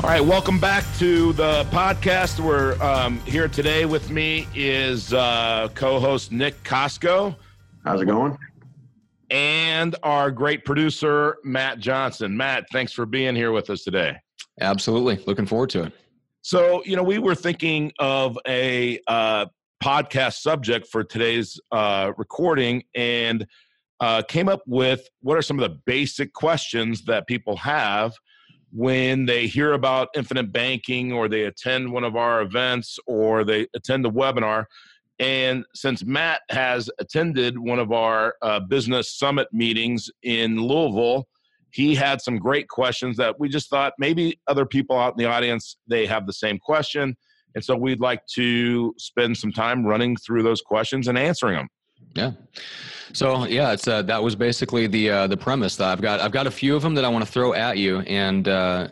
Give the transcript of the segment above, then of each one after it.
All right, welcome back to the podcast. We're um, here today with me is uh, co-host Nick Costco. How's it going? And our great producer Matt Johnson. Matt, thanks for being here with us today. Absolutely, looking forward to it. So, you know, we were thinking of a uh, podcast subject for today's uh, recording, and uh, came up with what are some of the basic questions that people have when they hear about infinite banking or they attend one of our events or they attend a webinar. And since Matt has attended one of our uh, business summit meetings in Louisville, he had some great questions that we just thought maybe other people out in the audience they have the same question and so we'd like to spend some time running through those questions and answering them yeah. So yeah, it's uh, that was basically the uh, the premise. That I've got I've got a few of them that I want to throw at you, and uh,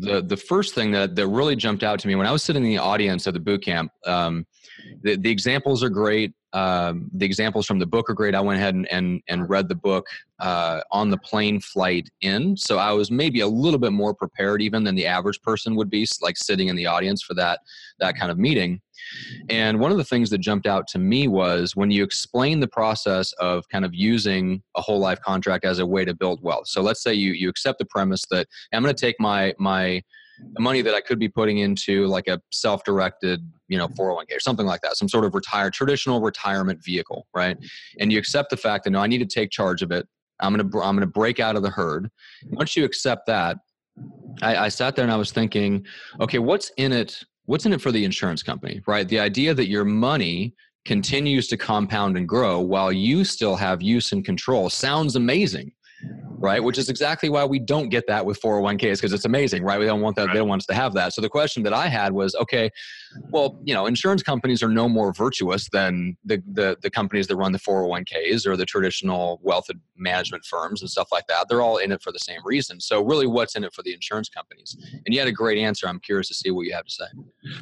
the the first thing that that really jumped out to me when I was sitting in the audience at the boot camp. Um, the, the examples are great. Um, the examples from the book are great. I went ahead and and, and read the book uh, on the plane flight in, so I was maybe a little bit more prepared even than the average person would be, like sitting in the audience for that that kind of meeting. And one of the things that jumped out to me was when you explain the process of kind of using a whole life contract as a way to build wealth. So let's say you you accept the premise that I'm going to take my my the money that I could be putting into like a self-directed, you know, mm-hmm. 401k or something like that, some sort of retired traditional retirement vehicle, right? And you accept the fact that no, I need to take charge of it. I'm gonna I'm gonna break out of the herd. Once you accept that, I, I sat there and I was thinking, okay, what's in it? What's in it for the insurance company, right? The idea that your money continues to compound and grow while you still have use and control sounds amazing right? Which is exactly why we don't get that with 401ks because it's amazing, right? We don't want that. Right. They don't want us to have that. So the question that I had was, okay, well, you know, insurance companies are no more virtuous than the the, the companies that run the 401ks or the traditional wealth management firms and stuff like that. They're all in it for the same reason. So really, what's in it for the insurance companies? And you had a great answer. I'm curious to see what you have to say.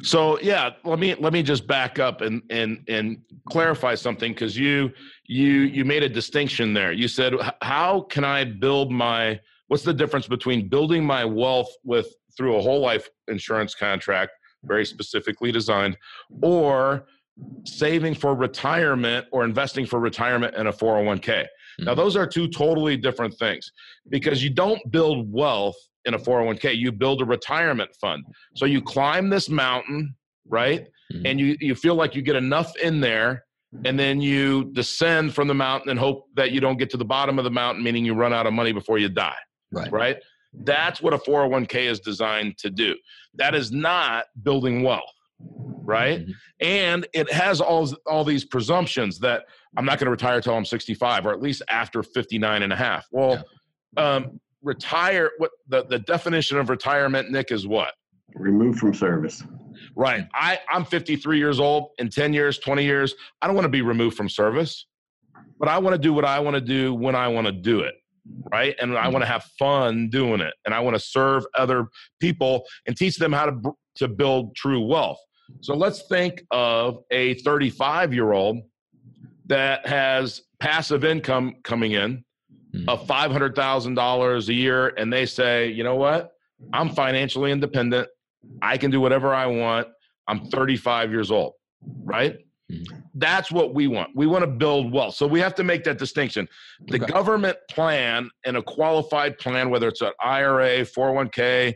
So yeah, let me let me just back up and and and clarify something because you you you made a distinction there. You said, "How can I build my what's the difference between building my wealth with through a whole life insurance contract, very specifically designed, or saving for retirement or investing for retirement in a 401k?" Mm-hmm. Now, those are two totally different things because you don't build wealth in a 401k, you build a retirement fund. So you climb this mountain, right? Mm-hmm. And you, you feel like you get enough in there and then you descend from the mountain and hope that you don't get to the bottom of the mountain, meaning you run out of money before you die. Right. Right. That's what a 401k is designed to do. That is not building wealth. Right. Mm-hmm. And it has all, all these presumptions that I'm not going to retire till I'm 65 or at least after 59 and a half. Well, yeah. um, retire, what the, the definition of retirement, Nick, is what? Removed from service. Right. I, I'm 53 years old. In 10 years, 20 years, I don't want to be removed from service, but I want to do what I want to do when I want to do it. Right. And I want to have fun doing it. And I want to serve other people and teach them how to, to build true wealth. So let's think of a 35 year old that has passive income coming in hmm. of $500,000 a year. And they say, you know what? I'm financially independent. I can do whatever I want. I'm 35 years old, right? That's what we want. We want to build wealth. So we have to make that distinction. The okay. government plan and a qualified plan, whether it's an IRA, 401k,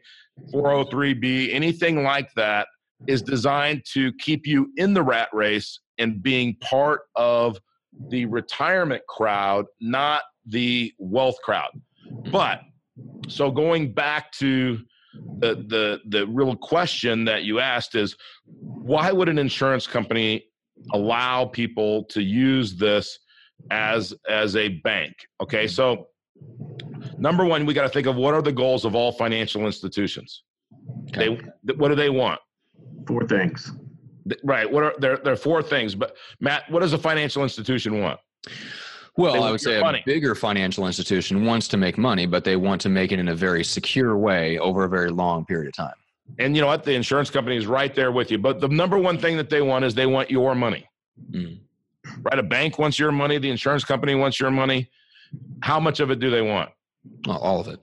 403b, anything like that, is designed to keep you in the rat race and being part of the retirement crowd, not the wealth crowd. But so going back to the the the real question that you asked is why would an insurance company allow people to use this as as a bank okay so number one we got to think of what are the goals of all financial institutions okay. they what do they want Four things. Right. What are there? There are four things. But Matt, what does a financial institution want? Well, They I would your say a bigger financial institution wants to make money, but they want to make it in a very secure way over a very long period of time. And you know what? The insurance company is right there with you. But the number one thing that they want is they want your money. Mm. Right? A bank wants your money. The insurance company wants your money. How much of it do they want? Well, all of it.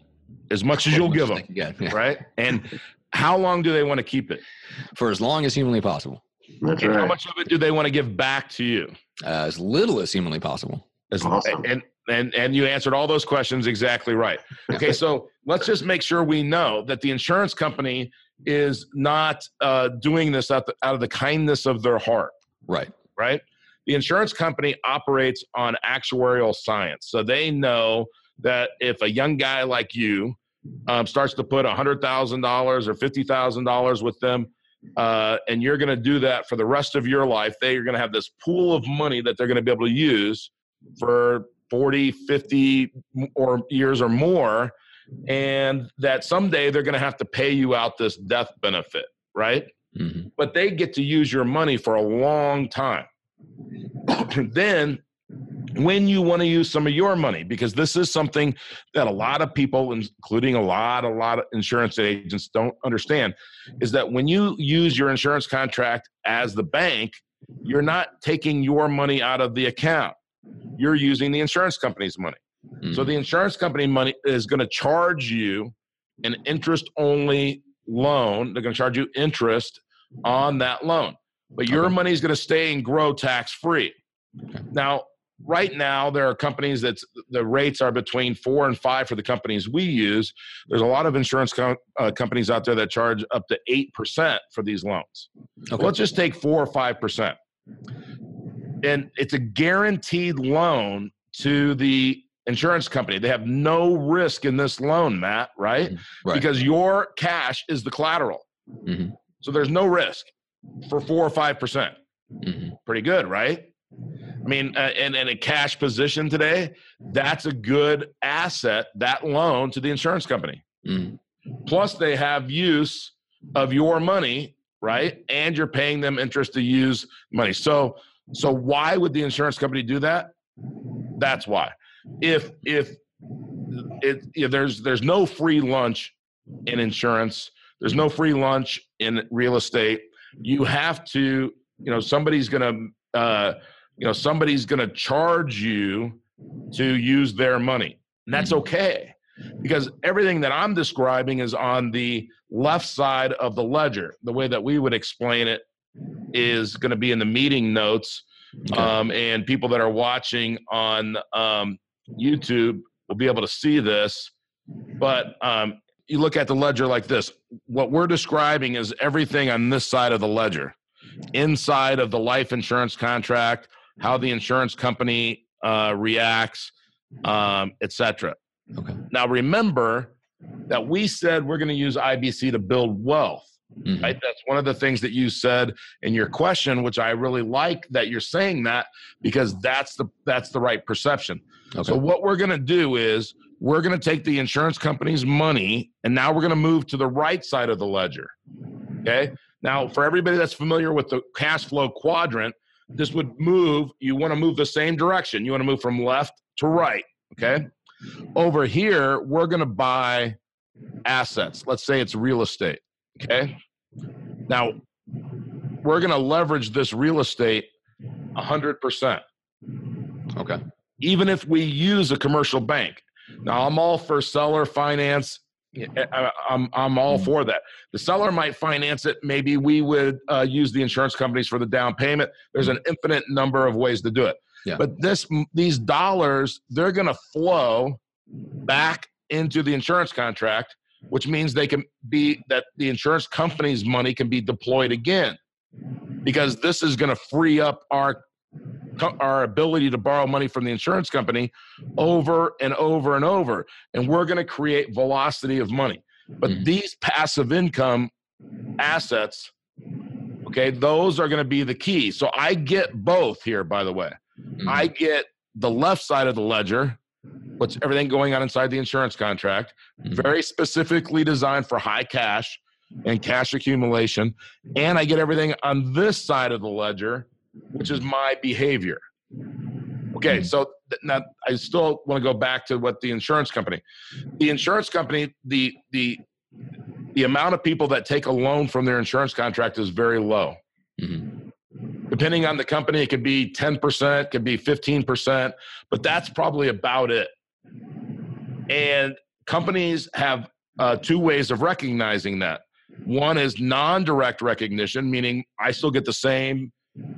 As much as you'll Much give them. they can get, yeah. Right? And how long do they want to keep it? For as long as humanly possible, That's And how much of it do they want to give back to you? as little as humanly possible. As- Awesome. And and and you answered all those questions exactly right. Okay, so let's just make sure we know that the insurance company is not uh, doing this out, the, out of the kindness of their heart, Right. right? The insurance company operates on actuarial science, so they know that if a young guy like you um, starts to put hundred thousand dollars or fifty thousand dollars with them, uh, and you're going to do that for the rest of your life, they are going to have this pool of money that they're going to be able to use for 40, 50 or years or more. And that someday they're going to have to pay you out this death benefit, right? hmm But they get to use your money for a long time. then when you want to use some of your money because this is something that a lot of people including a lot a lot of insurance agents don't understand is that when you use your insurance contract as the bank you're not taking your money out of the account you're using the insurance company's money so the insurance company money is going to charge you an interest only loan. They're going to charge you interest on that loan. But your Okay. money is going to stay and grow tax free Okay. now right now there are companies that the rates are between four and five for the companies we use. There's a lot of insurance com- uh, companies out there that charge up to 8% for these loans. Okay. let's just take four or five percent. And it's a guaranteed loan to the insurance company. They have no risk in this loan matt right? Right. because your cash is the collateral. Mhm. so there's no risk for four or five percent. Mhm. pretty good right? I mean uh, and in a cash position today that's a good asset that loan to the insurance company. Mhm. plus they have use of your money right? And you're paying them interest to use money. So so why would the insurance company do that? That's why if if it if there's there's no free lunch in insurance. There's no free lunch in real estate. You have to you know somebody's gonna uh you know somebody's gonna charge you to use their money. And that's Mhm. okay because everything that i'm describing is on the left side of the ledger. The way that we would explain it is going to be in the meeting notes um, and people that are watching on um, youtube will be able to see this. But um, you look at the ledger like this. What we're describing is everything on this side of the ledger. Inside of the life insurance contract how the insurance company uh, reacts um, etc Okay. now remember that we said we're going to use ibc to build wealth Mhm. right that's one of the things that you said in your question which i really like that you're saying that because that's the that's the right perception. Okay. so what we're going to do is we're going to take the insurance company's money and now we're going to move to the right side of the ledger okay? Now for everybody that's familiar with the cash flow quadrant this would move you want to move the same direction. You want to move from left to right okay? Over here we're going to buy assets. Let's say it's real estate okay now we're going to leverage this real estate 100% okay. even if we use a commercial bank. Now, I'm all for seller finance. I'm I'm all for that. The seller might finance it. Maybe we would uh, use the insurance companies for the down payment. There's an infinite number of ways to do it. Yeah. But this these dollars they're going to flow back into the insurance contract, which means they can be that the insurance company's money can be deployed again, because this is going to free up our our ability to borrow money from the insurance company over and over and over. And we're going to create velocity of money. But Mhm. these passive income assets okay those are going to be the key. So i get both here by the way. I get the left side of the ledger what's everything going on inside the insurance contract Mhm. very specifically designed for high cash and cash accumulation, and I get everything on this side of the ledger, which is my behavior. Okay, so th- now I still want to go back to what the insurance company. The insurance company, the the the amount of people that take a loan from their insurance contract is very low. Mhm. Depending on the company, it could be 10%, could be 15%, but that's probably about it. And companies have uh, two ways of recognizing that. One is non direct recognition, meaning I still get the same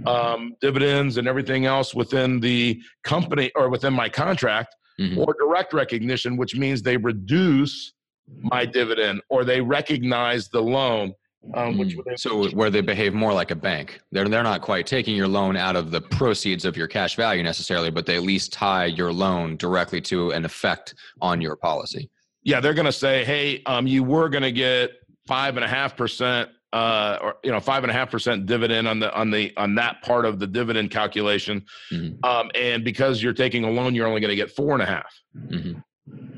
um, dividends and everything else within the company or within my contract, Mhm. or direct recognition, which means they reduce my dividend or they recognize the loan. Um, which Mm. So where they behave more like a bank. They're they're not quite taking your loan out of the proceeds of your cash value necessarily, but they at least tie your loan directly to an effect on your policy. yeah, they're going to say, hey, um, you were going to get five and a half percent, uh, or you know, five and a half percent dividend on the on the on that part of the dividend calculation, Mhm. um, and because you're taking a loan, you're only going to get four and a half. Mhm.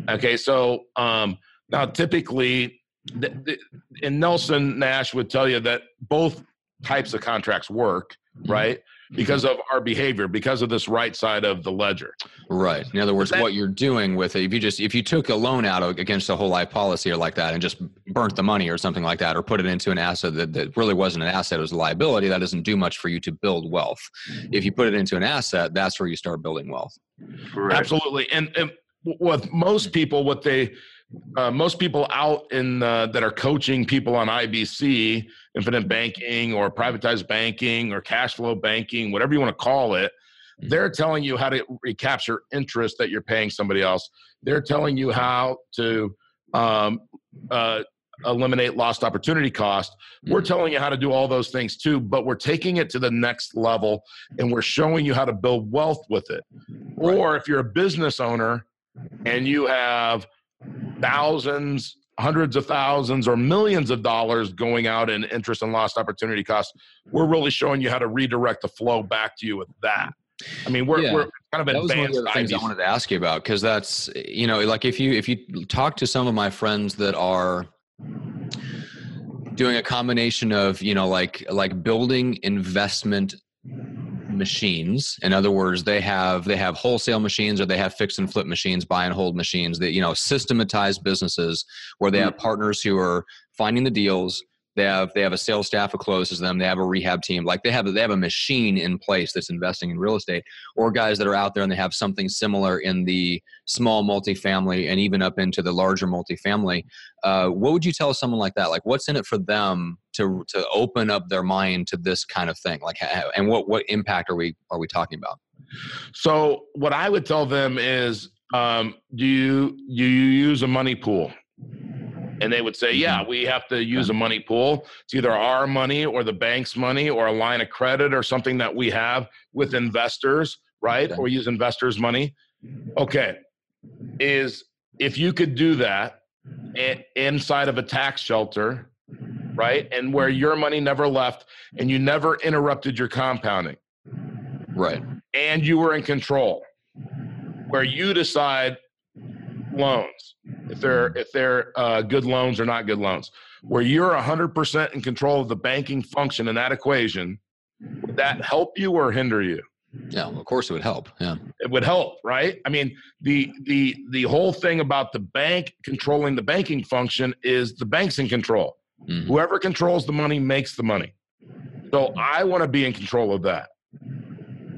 Okay, so um, now typically, th- th- and Nelson Nash would tell you that both types of contracts work, mm-hmm. right? Mm-hmm. Because of our behavior, because of this right side of the ledger. Right. In other words, that- what you're doing with it, if you just if you took a loan out against a whole life policy or like that and just burnt the money or something like that, or put it into an asset that, that really wasn't an asset, it was a liability, that doesn't do much for you to build wealth. Mm-hmm. If you put it into an asset, that's where you start building wealth. Correct. Absolutely, and, and with most people, what they uh, most people out in uh, that are coaching people on IBC, infinite banking, or privatized banking, or cash flow banking, whatever you want to call it, they're telling you how to recapture interest that you're paying somebody else. They're telling you how to um, uh, eliminate lost opportunity cost. We're Mhm. telling you how to do all those things too, but we're taking it to the next level and we're showing you how to build wealth with it. Or if you're a business owner and you have thousands, hundreds of thousands, or millions of dollars going out in interest and lost opportunity costs, we're really showing you how to redirect the flow back to you with that. I mean, we're, Yeah. we're kind of that was one of advanced. the things I wanted to ask you about because that's you know like if you if you talk to some of my friends that are doing a combination of you know like like building investment machines. In other words they have they have wholesale machines or they have fix and flip machines buy and hold machines that you know systematized businesses where they have partners who are finding the deals. They have they have a sales staff who closes them. They have a rehab team. Like they have they have a machine in place that's investing in real estate or guys that are out there and they have something similar in the small multifamily and even up into the larger multifamily. Uh, what would you tell someone like that? Like, what's in it for them to to open up their mind to this kind of thing? Like, and what what impact are we are we talking about? So what I would tell them is, um, do you do you use a money pool? And they would say, yeah, we have to use a money pool. It's either our money or the bank's money or a line of credit or something that we have with investors, right? Okay. Or use investors' money. Okay. Is if you could do that inside of a tax shelter, right? And where your money never left and you never interrupted your compounding Right. and you were in control where you decide loans if they're if they're uh, good loans or not good loans where you're 100% in control of the banking function in that equation would that help you or hinder you Yeah. Of course, it would help. Yeah. it would help right i mean the the the whole thing about the bank controlling the banking function is the bank's in control Mhm. whoever controls the money makes the money. So i want to be in control of that.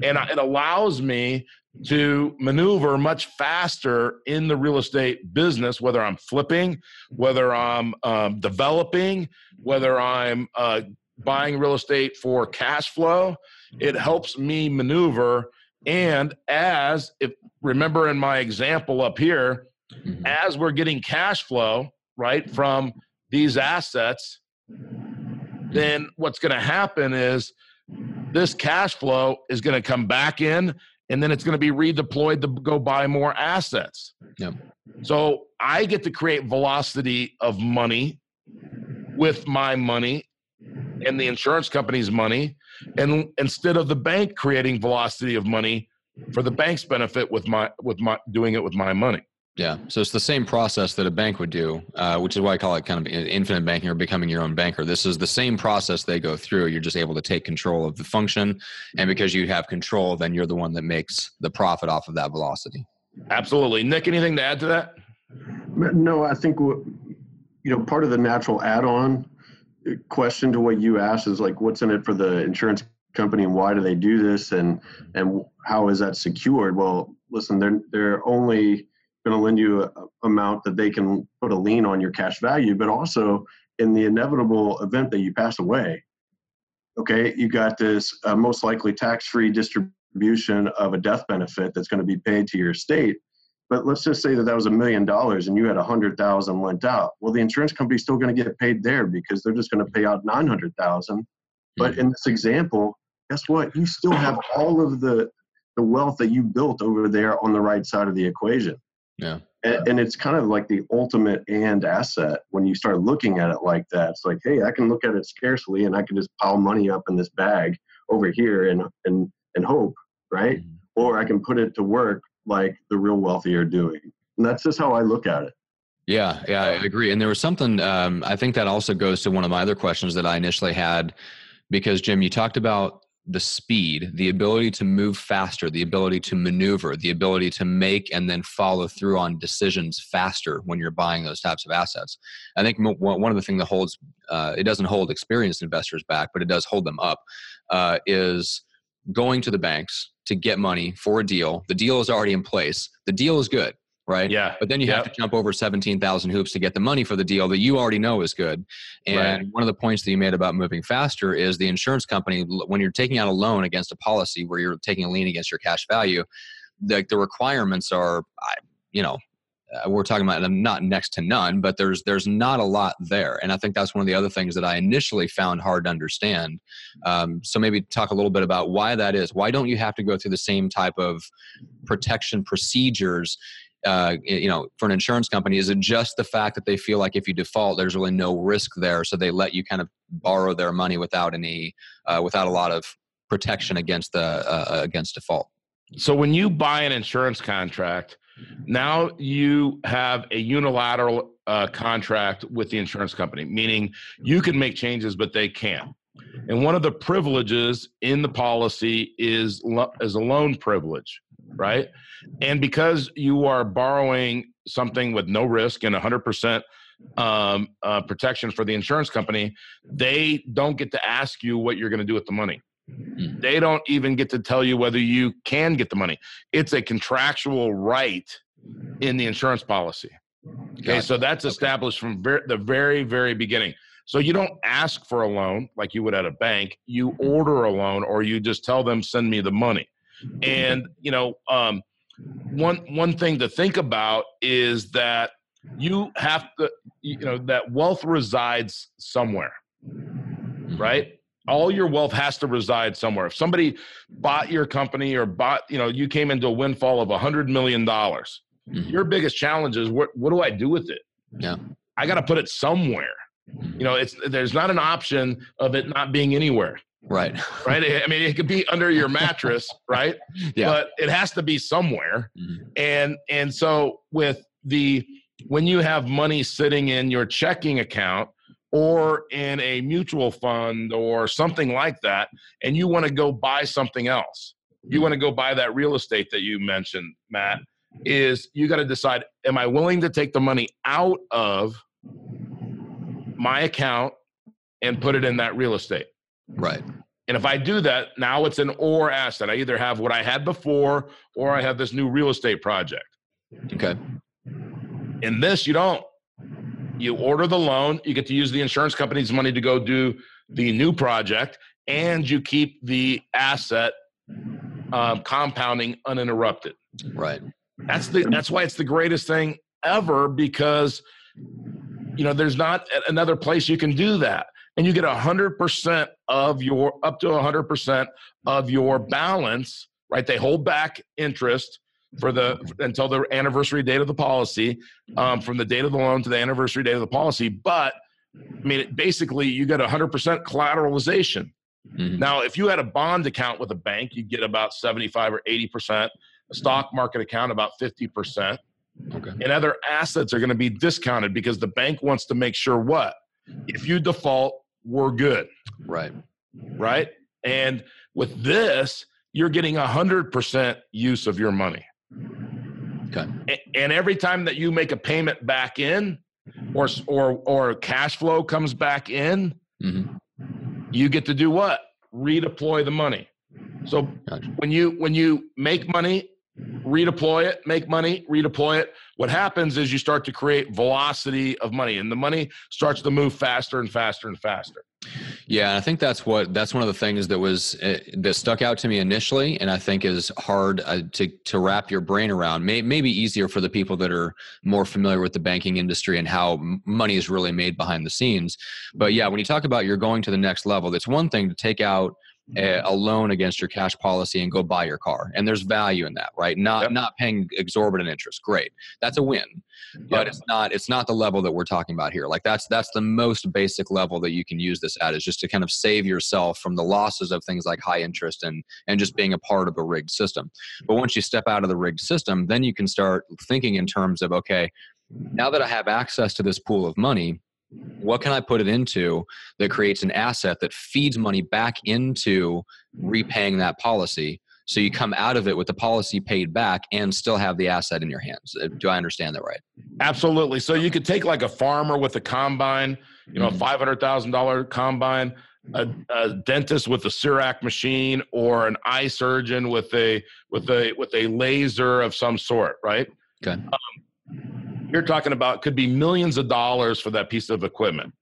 And it allows me to maneuver much faster in the real estate business whether i'm flipping whether i'm um, developing whether i'm uh, buying real estate for cash flow. It helps me maneuver. And as if remember in my example up here Mhm. as we're getting cash flow right from these assets then what's going to happen is this cash flow is going to come back in and then it's going to be redeployed to go buy more assets Yep. so i get to create velocity of money with my money and the insurance company's money and instead of the bank creating velocity of money for the bank's benefit with my with my doing it with my money Yeah. So it's the same process that a bank would do, uh, which is why I call it kind of infinite banking or becoming your own banker. This is the same process they go through. You're just able to take control of the function. And because you have control, then you're the one that makes the profit off of that velocity. Absolutely. Nick, anything to add to that? No, I think you know, part of the natural add-on question to what you asked is like, what's in it for the insurance company and why do they do this and and how is that secured? Well, listen, they're they're only going to lend you a amount that they can put a lien on your cash value, but also in the inevitable event that you pass away, okay, you got this uh, most likely tax-free distribution of a death benefit that's going to be paid to your estate but let's just say that that was a million dollars and you had a hundred thousand lent out. Well, the insurance company's still going to get paid there because they're just going to pay out nine hundred thousand. But mm-hmm. in this example, guess what? You still have all of the the wealth that you built over there on the right side of the equation. Yeah. And, and it's kind of like the ultimate and asset when you start looking at it like that. It's like, hey, I can look at it scarcely and I can just pile money up in this bag over here and and and hope, right? Mm-hmm. Or I can put it to work like the real wealthy are doing. And that's just how I look at it. Yeah, yeah, I agree. And there was something um, I think that also goes to one of my other questions that I initially had, because Jim, you talked about the speed, the ability to move faster, the ability to maneuver, the ability to make and then follow through on decisions faster when you're buying those types of assets. I think one of the things that holds uh, it doesn't hold experienced investors back, but it does hold them up. Uh, is going to the banks to get money for a deal. The deal is already in place. The deal is good, right? Yeah. But then you yep. have to jump over 17,000 hoops to get the money for the deal that you already know is good. And right. one of the points that you made about moving faster is the insurance company, when you're taking out a loan against a policy where you're taking a lien against your cash value, the, the requirements are, you know, uh, we're talking about them not next to none, but there's there's not a lot there, and I think that's one of the other things that I initially found hard to understand. Um, so maybe talk a little bit about why that is. Why don't you have to go through the same type of protection procedures? Uh, you know, for an insurance company, is it just the fact that they feel like if you default, there's really no risk there, so they let you kind of borrow their money without any, uh, without a lot of protection against the uh, against default? So when you buy an insurance contract, now you have a unilateral uh, contract with the insurance company, meaning you can make changes, but they can't. And one of the privileges in the policy is lo- is a loan privilege, right? And because you are borrowing something with no risk and 100% um, uh, protection for the insurance company, they don't get to ask you what you're going to do with the money. Hmm. They don't even get to tell you whether you can get the money. It's a contractual right in the insurance policy. Okay, so that's established from ver- the very, very beginning. So you don't ask for a loan like you would at a bank. You order a loan, or you just tell them send me the money. And you know, um, one one thing to think about is that you have to, you know, that wealth resides somewhere, right? all your wealth has to reside somewhere. If somebody bought your company or bought, you know, you came into a windfall of a hundred million dollars, mm-hmm. your biggest challenge is what what do I do with it? Yeah. I got to put it somewhere. You know, it's there's not an option of it not being anywhere. Right. Right. I mean, it could be under your mattress, right? Yeah. But it has to be somewhere. Mm-hmm. And and so with the when you have money sitting in your checking account or in a mutual fund or something like that, and you want to go buy something else. You want to go buy that real estate that you mentioned, Matt, is you got to decide am I willing to take the money out of my account and put it in that real estate? Right. And if I do that, now it's an or asset. I either have what I had before or I have this new real estate project. Okay. In this, you don't you order the loan, you get to use the insurance company's money to go do the new project, and you keep the asset um, compounding uninterrupted. Right. That's the that's why it's the greatest thing ever because you know there's not another place you can do that and you get 100% of your up to 100% of your balance right they hold back interest for the until the anniversary date of the policy, um, from the date of the loan to the anniversary date of the policy. But I mean, it, basically, you get 100% collateralization. Mm-hmm. Now, if you had a bond account with a bank, you'd get about 75 or 80%. A stock market account about 50%. Okay. and other assets are going to be discounted because the bank wants to make sure what if you default we're good Right. right and with this you're getting 100% use of your money Okay. And every time that you make a payment back in or or or cash flow comes back in hmm you get to do what redeploy the money so Gotcha. when you when you make money redeploy it make money redeploy it what happens is you start to create velocity of money and the money starts to move faster and faster and faster Yeah, and I think that's what that's one of the things that was uh, that stuck out to me initially, and I think is hard uh, to to wrap your brain around. May, maybe easier for the people that are more familiar with the banking industry and how money is really made behind the scenes. But yeah, when you talk about you're going to the next level, it's one thing to take out a, a loan against your cash policy and go buy your car, and there's value in that, right? Not Yep. not paying exorbitant interest, great, that's a win but Yep. it's not it's not the level that we're talking about here like that's that's the most basic level that you can use this at is just to kind of save yourself from the losses of things like high interest and and just being a part of a rigged system but once you step out of the rigged system then you can start thinking in terms of okay now that i have access to this pool of money what can i put it into that creates an asset that feeds money back into repaying that policy? So you come out of it with the policy paid back and still have the asset in your hands. Uh, do i understand that right? Absolutely. So you could take like a farmer with a combine you know a Mhm. $500000 combine a, a dentist with a CEREC machine or an eye surgeon with a with a with a laser of some sort right? Okay. um, you're talking about could be millions of dollars for that piece of equipment.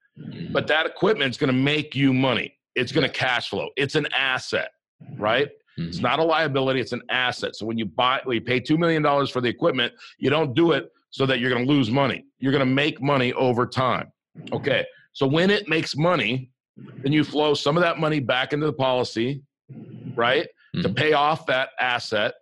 But that equipment's going to make you money. It's going to cash flow. It's an asset right? It's Mhm. not a liability it's an asset. So when you buy when you pay $2 million for the equipment you don't do it so that you're going to lose money. You're going to make money over time okay? So when it makes money then you flow some of that money back into the policy right? To Mhm. pay off that asset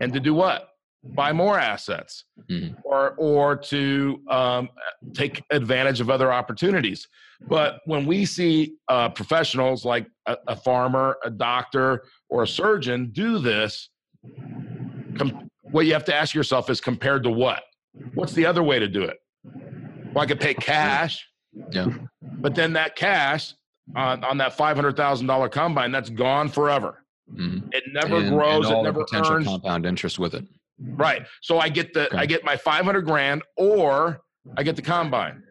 and to do what buy more assets Mhm. or or to um, take advantage of other opportunities but when we see uh, professionals like a, a farmer a doctor or a surgeon do this com- what you have to ask yourself is compared to what what's the other way to do it well i could pay cash Yeah. but then that cash on, on that $500000 combine that's gone forever Mhm. it never And- grows and all it the never potential earns compound interest with it Right. So I get the Okay. I get my 500 grand or I get the combine,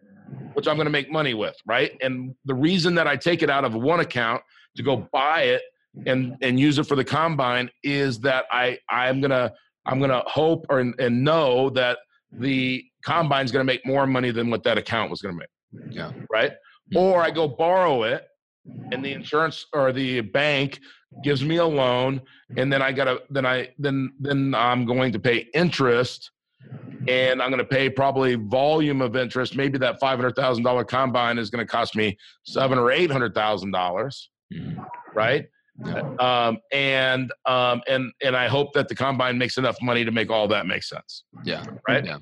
which I'm going to make money with, right? And the reason that I take it out of one account to go buy it and and use it for the combine is that I I'm going to I'm going to hope or and know that the combine's going to make more money than what that account was going to make, yeah right? Mhm. Or I go borrow it and the insurance or the bank gives me a loan and then I gotta then I then then I'm going to pay interest and I'm going to pay probably volume of interest. Maybe that five hundred thousand dollar combine is going to cost me seven or eight hundred thousand dollars, right? Yeah. Um, and um, and and I hope that the combine makes enough money to make all that make sense, yeah right? Yeah.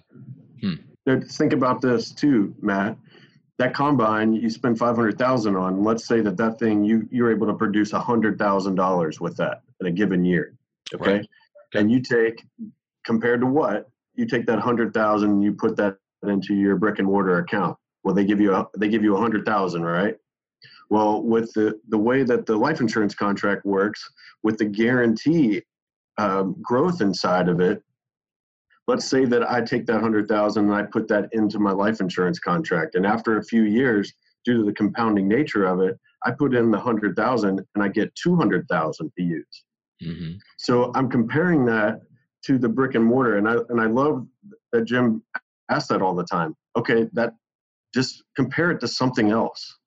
Now, Think about this too, Matt. That combine you spend five hundred thousand on. Let's say that that thing you you're able to produce hundred thousand dollars with that in a given year. Okay, Right. and you take compared to what you take that hundred thousand, you put that into your brick and mortar account. Well, they give you a they give you a hundred thousand, right? Well, with the the way that the life insurance contract works, with the guarantee um, growth inside of it, let's say that I take that hundred thousand and I put that into my life insurance contract, and after a few years, due to the compounding nature of it, I put in the hundred thousand and I get two hundred thousand to use. Mhm. So I'm comparing that to the brick and mortar, and I and I love that Jim asks that all the time. Okay, that just compare it to something else,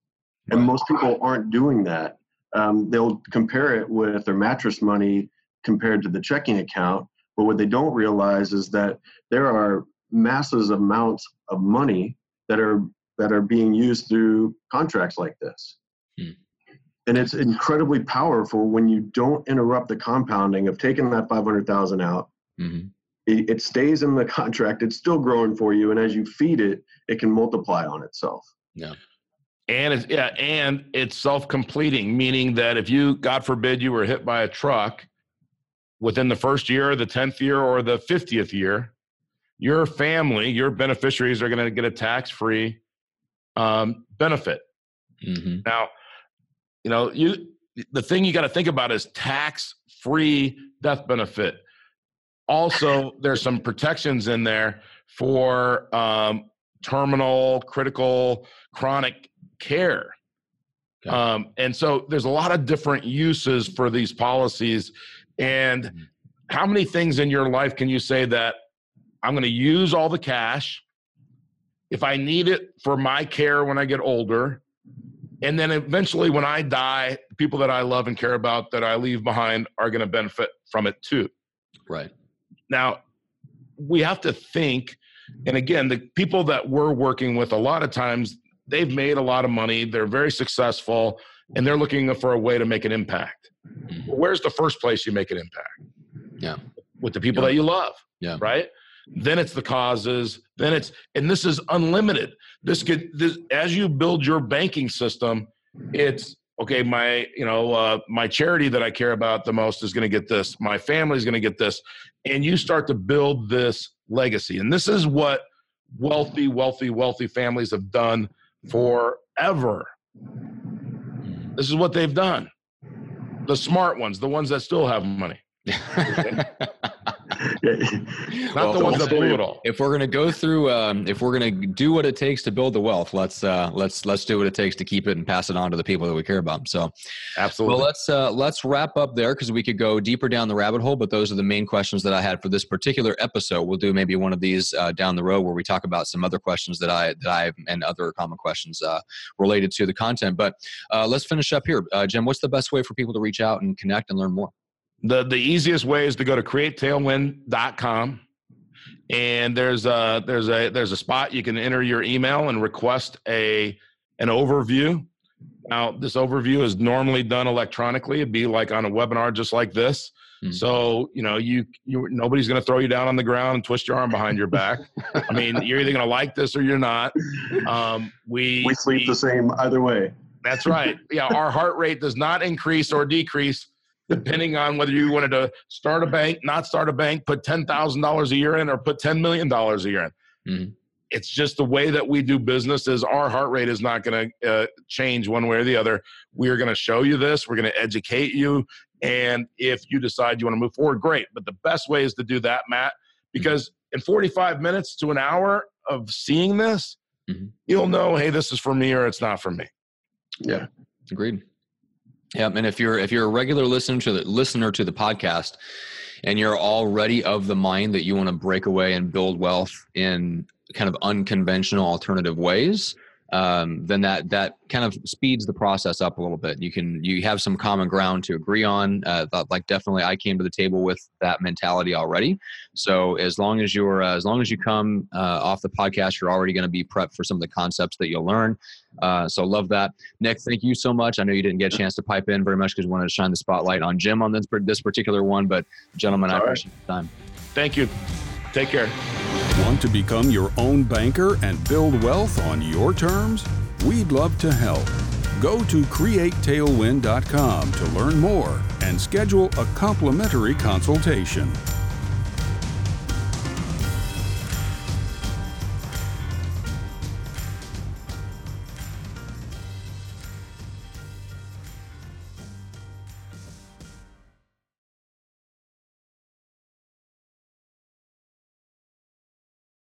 and most people aren't doing that. Um, they'll compare it with their mattress money compared to the checking account, but what they don't realize is that there are masses of amounts of money that are that are being used through contracts like this. Hmm. And it's incredibly powerful when you don't interrupt the compounding of taking that 500,000 out. Mhm. It, it stays in the contract. It's still growing for you. And as you feed it, it can multiply on itself. Yeah. And it's yeah, and it's self-completing, meaning that if you, God forbid, you were hit by a truck within the first year, the tenth year, or the fiftieth year, your family, your beneficiaries are going to get a tax free um, benefit. Mm-hmm. Now, you know, you the thing you got to think about is tax free death benefit. Also, there's some protections in there for um, terminal, critical, chronic care. Okay. Um, and so there's a lot of different uses for these policies. And mm-hmm. how many things in your life can you say that I'm going to use all the cash if I need it for my care when I get older? And then eventually, when I die, people that I love and care about that I leave behind are going to benefit from it too. Right. Now, we have to think, and again, the people that we're working with, a lot of times they've made a lot of money, they're very successful, and they're looking for a way to make an impact. Mm-hmm. Where's the first place you make an impact? Yeah. With the people yeah. that you love. Yeah. Right? Then it's the causes. Then it's and this is unlimited. This could this as you build your banking system, it's okay my you know uh, my charity that i care about the most is going to get this my family is going to get this and you start to build this legacy and this is what wealthy wealthy wealthy families have done forever this is what they've done the smart ones the ones that still have money Not well, the ones that blew it all. If we're gonna go through, um, if we're gonna do what it takes to build the wealth, let's uh, let's let's do what it takes to keep it and pass it on to the people that we care about. So, absolutely. Well, let's uh, let's wrap up there because we could go deeper down the rabbit hole. But those are the main questions that I had for this particular episode. We'll do maybe one of these uh, down the road where we talk about some other questions that I that I and other common questions uh, related to the content. But uh, let's finish up here, uh, Jim. What's the best way for people to reach out and connect and learn more? The the easiest way is to go to createtailwind.com and there's a there's a there's a spot you can enter your email and request a an overview. Now this overview is normally done electronically. It'd be like on a webinar just like this. Mm-hmm. So you know you you nobody's going to throw you down on the ground and twist your arm behind your back. I mean you're either going to like this or you're not. Um, we we sleep we, the same either way. That's right. Yeah, our heart rate does not increase or decrease depending on whether you wanted to start a bank, not start a bank, put $10,000 a year in, or put $10 million a year in. Mm-hmm. It's just the way that we do business is our heart rate is not going to uh, change one way or the other. We are going to show you this. We're going to educate you. And if you decide you want to move forward, great. But the best way is to do that, Matt, because mm-hmm. in 45 minutes to an hour of seeing this, mm-hmm. you'll know, hey, this is for me or it's not for me. Yeah. Agreed. Yeah, and if you're if you're a regular listener to the listener to the podcast, and you're already of the mind that you want to break away and build wealth in kind of unconventional alternative ways, um, then that that kind of speeds the process up a little bit. You can you have some common ground to agree on. Uh, like definitely, I came to the table with that mentality already. So as long as you're uh, as long as you come uh, off the podcast, you're already going to be prepped for some of the concepts that you'll learn. Uh, so love that, Nick. Thank you so much. I know you didn't get a chance to pipe in very much because you wanted to shine the spotlight on Jim on this this particular one, but gentlemen, All I appreciate the time. Thank you. Take care. Want to become your own banker and build wealth on your terms? We'd love to help. Go to createtailwind.com to learn more and schedule a complimentary consultation.